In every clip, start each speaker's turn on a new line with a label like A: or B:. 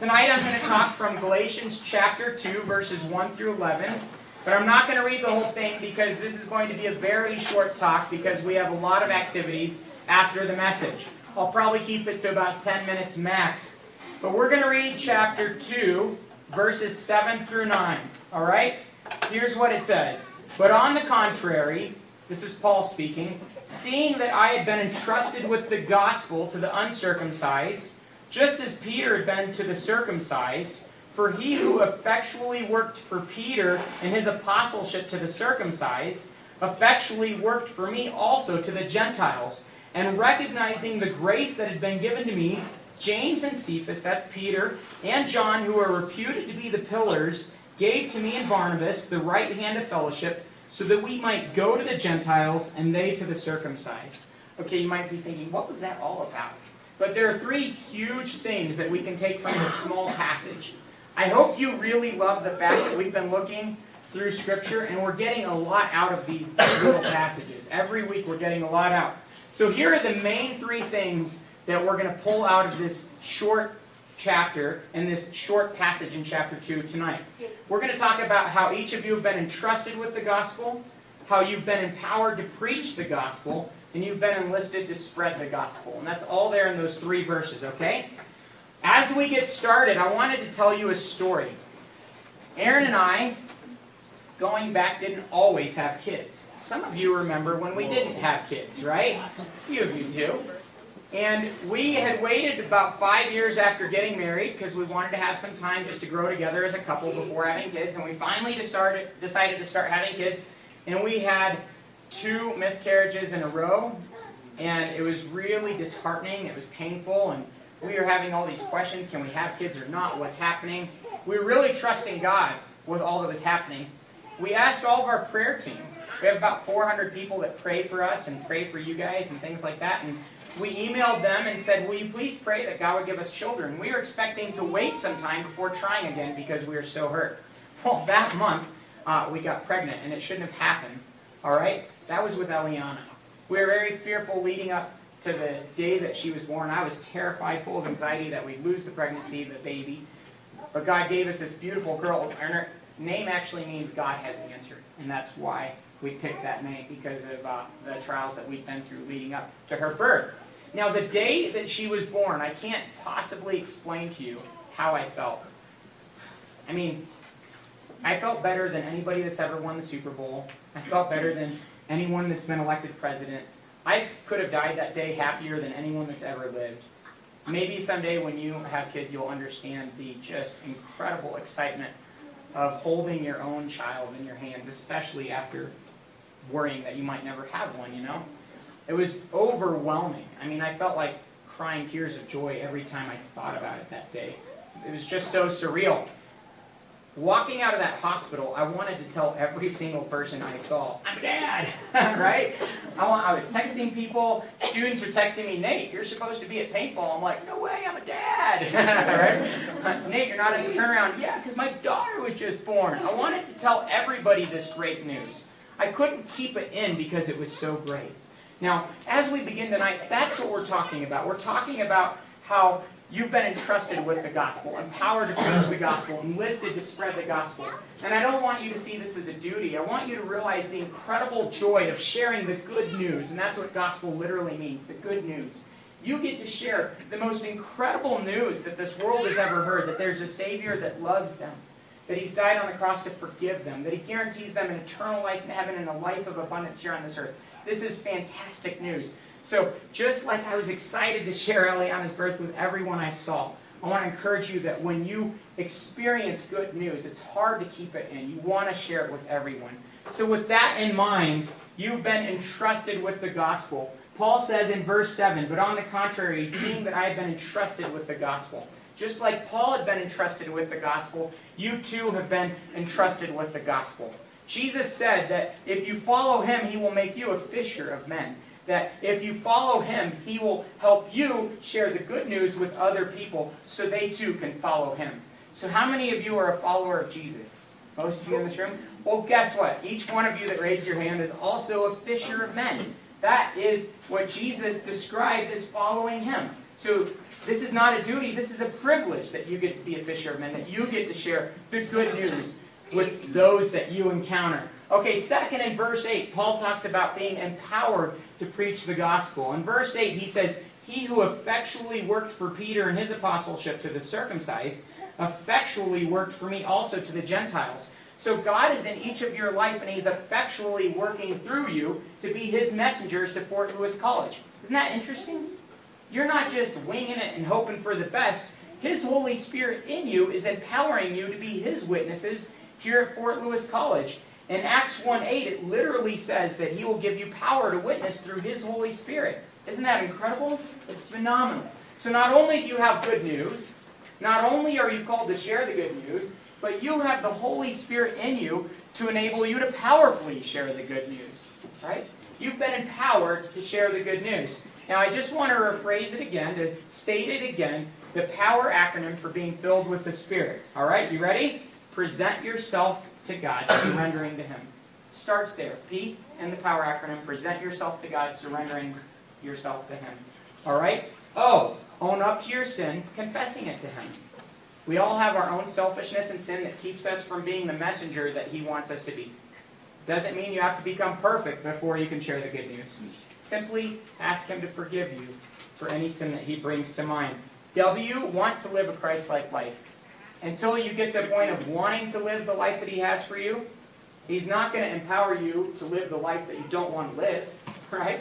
A: Tonight I'm going to talk from Galatians chapter 2, verses 1 through 11. But I'm not going to read the whole thing because this is going to be a very short talk because we have a lot of activities after the message. I'll probably keep it to about 10 minutes max. But we're going to read chapter 2, verses 7 through 9. All right? Here's what it says. But on the contrary, this is Paul speaking, seeing that I had been entrusted with the gospel to the uncircumcised, just as Peter had been to the circumcised, for he who effectually worked for Peter in his apostleship to the circumcised, effectually worked for me also to the Gentiles. And recognizing the grace that had been given to me, James and Cephas, that's Peter, and John, who are reputed to be the pillars, gave to me and Barnabas the right hand of fellowship, so that we might go to the Gentiles and they to the circumcised. Okay, you might be thinking, what was that all about? But there are three huge things that we can take from this small passage. I hope you really love the fact that we've been looking through Scripture and we're getting a lot out of these little passages. Every week we're getting a lot out. So here are the main three things that we're going to pull out of this short chapter and this short passage in chapter 2 tonight. We're going to talk about how each of you have been entrusted with the gospel, how you've been empowered to preach the gospel, and you've been enlisted to spread the gospel. And that's all there in those three verses, okay? As we get started, I wanted to tell you a story. Aaron and I, going back, didn't always have kids. Some of you remember when we didn't have kids, right? A few of you do. And we had waited about five years after getting married because we wanted to have some time just to grow together as a couple before having kids. And we finally decided to start having kids. And we had two miscarriages in a row, and it was really disheartening. It was painful, and we were having all these questions can we have kids or not? What's happening? We were really trusting God with all that was happening. We asked all of our prayer team. We have about 400 people that pray for us and pray for you guys and things like that. And we emailed them and said, Will you please pray that God would give us children? We were expecting to wait some time before trying again because we were so hurt. Well, that month, uh, we got pregnant, and it shouldn't have happened. All right? That was with Eliana. We were very fearful leading up to the day that she was born. I was terrified, full of anxiety that we'd lose the pregnancy, the baby. But God gave us this beautiful girl. And her name actually means God has answered. And that's why we picked that name, because of uh, the trials that we've been through leading up to her birth. Now, the day that she was born, I can't possibly explain to you how I felt. I mean, I felt better than anybody that's ever won the Super Bowl. I felt better than anyone that's been elected president. I could have died that day happier than anyone that's ever lived. Maybe someday when you have kids, you'll understand the just incredible excitement of holding your own child in your hands, especially after worrying that you might never have one, you know? It was overwhelming. I mean, I felt like crying tears of joy every time I thought about it that day. It was just so surreal. Walking out of that hospital, I wanted to tell every single person I saw, I'm a dad, right? I, want, I was texting people, students are texting me, Nate, you're supposed to be at paintball. I'm like, no way, I'm a dad, right? Nate, you're not at the turnaround. Yeah, because my daughter was just born. I wanted to tell everybody this great news. I couldn't keep it in because it was so great. Now, as we begin tonight, that's what we're talking about. We're talking about how You've been entrusted with the gospel, empowered to preach the gospel, enlisted to spread the gospel. And I don't want you to see this as a duty. I want you to realize the incredible joy of sharing the good news. And that's what gospel literally means the good news. You get to share the most incredible news that this world has ever heard that there's a Savior that loves them, that He's died on the cross to forgive them, that He guarantees them an eternal life in heaven and a life of abundance here on this earth. This is fantastic news. So just like I was excited to share Eliana's birth with everyone I saw, I want to encourage you that when you experience good news, it's hard to keep it in. You want to share it with everyone. So with that in mind, you've been entrusted with the gospel. Paul says in verse 7, but on the contrary, seeing that I have been entrusted with the gospel. Just like Paul had been entrusted with the gospel, you too have been entrusted with the gospel. Jesus said that if you follow him, he will make you a fisher of men that if you follow him, he will help you share the good news with other people so they too can follow him. So, how many of you are a follower of Jesus? Most of you in this room? Well, guess what? Each one of you that raised your hand is also a fisher of men. That is what Jesus described as following him. So, This is not a duty, this is a privilege that you get to be a fisher of men, that you get to share the good news with those that you encounter. Okay, second in verse 8, Paul talks about being empowered to preach the gospel. In verse 8, he says, He who effectually worked for Peter in his apostleship to the circumcised, effectually worked for me also to the Gentiles. So God is in each of your life, and He's effectually working through you to be His messengers to Fort Lewis College. Isn't that interesting? You're not just winging it and hoping for the best. His Holy Spirit in you is empowering you to be His witnesses here at Fort Lewis College. In Acts 1 8, it literally says that He will give you power to witness through His Holy Spirit. Isn't that incredible? It's phenomenal. So not only do you have good news, not only are you called to share the good news, but you have the Holy Spirit in you to enable you to powerfully share the good news. Right? You've been empowered to share the good news. Now, I just want to rephrase it again, to state it again, the POWER acronym for being filled with the Spirit. All right, you ready? Present yourself to God, surrendering to Him. Starts there. P and the POWER acronym. Present yourself to God, surrendering yourself to Him. All right? O, own up to your sin, confessing it to Him. We all have our own selfishness and sin that keeps us from being the messenger that He wants us to be. Doesn't mean you have to become perfect before you can share the good news. Simply ask Him to forgive you for any sin that He brings to mind. W, want to live a Christ-like life. Until you get to a point of wanting to live the life that He has for you, He's not going to empower you to live the life that you don't want to live, right?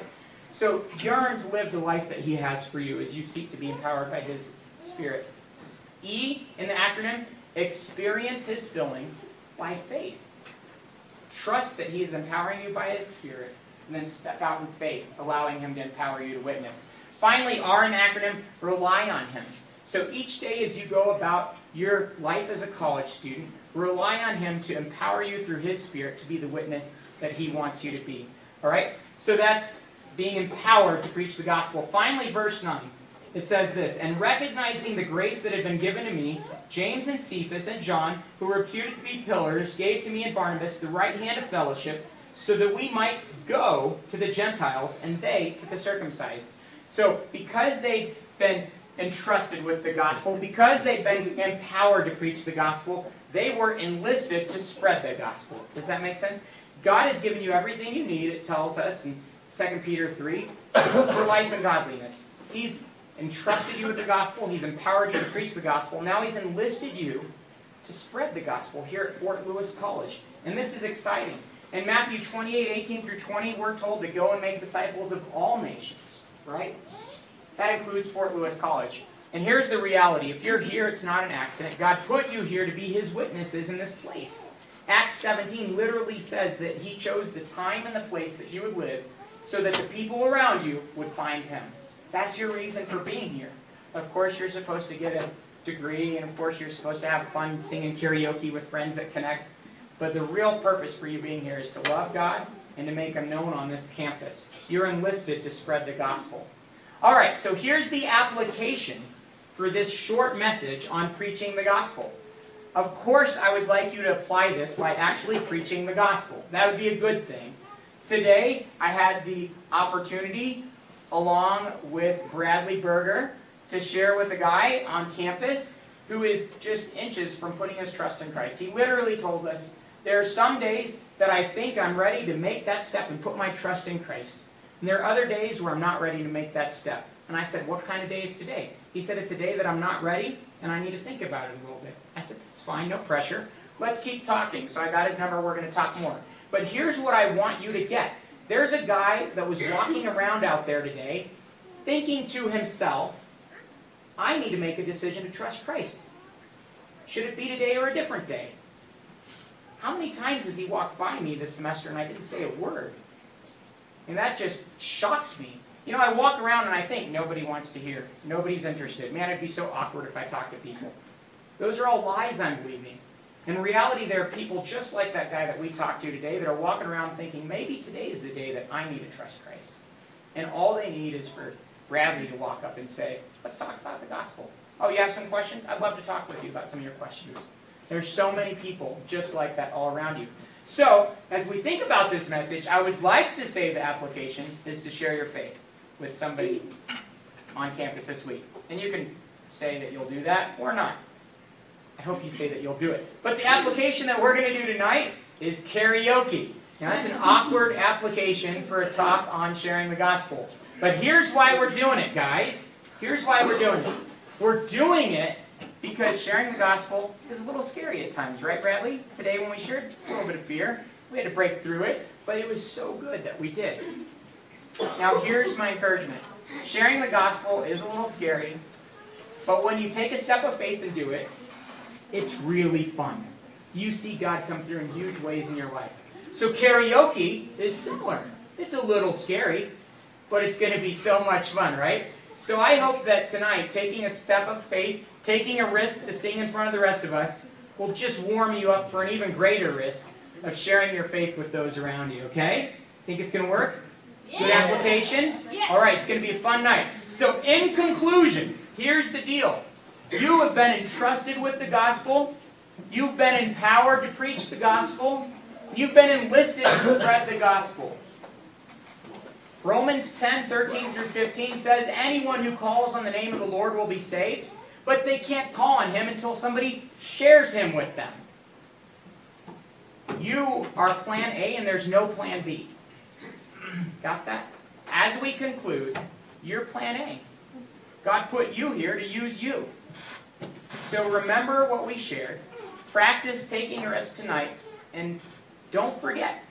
A: So yearn to live the life that He has for you as you seek to be empowered by His Spirit. E in the acronym, experience His filling by faith. Trust that He is empowering you by His Spirit, and then step out in faith, allowing Him to empower you to witness. Finally, R in acronym, rely on Him. So each day as you go about your life as a college student, rely on Him to empower you through His Spirit to be the witness that He wants you to be. All right? So that's being empowered to preach the gospel. Finally, verse 9. It says this, And recognizing the grace that had been given to me, James and Cephas and John, who were reputed to be pillars, gave to me and Barnabas the right hand of fellowship, so that we might go to the Gentiles, and they to the circumcised. So, because they've been entrusted with the gospel, because they've been empowered to preach the gospel, they were enlisted to spread the gospel. Does that make sense? God has given you everything you need, it tells us in 2 Peter 3, for life and godliness. He's entrusted you with the gospel. He's empowered you to preach the gospel. Now he's enlisted you to spread the gospel here at Fort Lewis College. And this is exciting. In Matthew 28, 18 through 20, we're told to go and make disciples of all nations, right? That includes Fort Lewis College. And here's the reality. If you're here, it's not an accident. God put you here to be his witnesses in this place. Acts 17 literally says that he chose the time and the place that you would live so that the people around you would find him. That's your reason for being here. Of course, you're supposed to get a degree, and of course, you're supposed to have fun singing karaoke with friends that connect. But the real purpose for you being here is to love God and to make Him known on this campus. You're enlisted to spread the gospel. All right, so here's the application for this short message on preaching the gospel. Of course, I would like you to apply this by actually preaching the gospel. That would be a good thing. Today, I had the opportunity along with Bradley Berger to share with a guy on campus who is just inches from putting his trust in Christ. He literally told us, there are some days that I think I'm ready to make that step and put my trust in Christ. And there are other days where I'm not ready to make that step. And I said, what kind of day is today? He said, it's a day that I'm not ready and I need to think about it a little bit. I said, it's fine, no pressure. Let's keep talking. So I got his number, we're going to talk more. But here's what I want you to get. There's a guy that was walking around out there today thinking to himself, I need to make a decision to trust Christ. Should it be today or a different day? How many times has he walked by me this semester and I didn't say a word? And that just shocks me. You know, I walk around and I think nobody wants to hear. Nobody's interested. Man, it'd be so awkward if I talked to people. Those are all lies I'm believing. In reality, there are people just like that guy that we talked to today that are walking around thinking, maybe today is the day that I need to trust Christ. And all they need is for Bradley to walk up and say, let's talk about the gospel. Oh, you have some questions? I'd love to talk with you about some of your questions. There's so many people just like that all around you. So, as we think about this message, I would like to say the application is to share your faith with somebody on campus this week. And you can say that you'll do that or not. I hope you say that you'll do it. But the application that we're going to do tonight is karaoke. Now, that's an awkward application for a talk on sharing the gospel. But here's why we're doing it, guys. Here's why we're doing it. We're doing it because sharing the gospel is a little scary at times, right, Bradley? Today, when we shared a little bit of fear, we had to break through it, but it was so good that we did. Now, here's my encouragement sharing the gospel is a little scary, but when you take a step of faith and do it, it's really fun. You see God come through in huge ways in your life. So, karaoke is similar. It's a little scary, but it's going to be so much fun, right? So, I hope that tonight, taking a step of faith, taking a risk to sing in front of the rest of us, will just warm you up for an even greater risk of sharing your faith with those around you, okay? Think it's going to work?
B: Yeah.
A: Good application?
B: Yeah.
A: All right, it's going to be a fun night. So, in conclusion, here's the deal you have been entrusted with the gospel, you've been empowered to preach the gospel, you've been enlisted to spread the gospel. Romans 10 13 through 15 says, Anyone who calls on the name of the Lord will be saved, but they can't call on him until somebody shares him with them. You are plan A and there's no plan B. Got that? As we conclude, you're plan A. God put you here to use you. So remember what we shared. Practice taking a risk tonight. And don't forget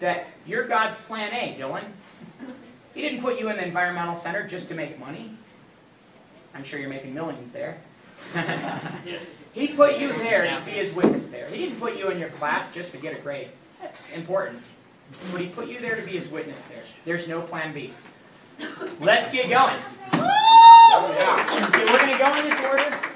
A: that you're God's plan A, Dylan. He didn't put you in the environmental center just to make money. I'm sure you're making millions there.
C: Yes.
A: He put you there to be his witness there. He didn't put you in your class just to get a grade. That's important. But he put you there to be his witness there. There's no plan B. Let's get going.
B: Woo!
A: Okay, we're going to go in this order.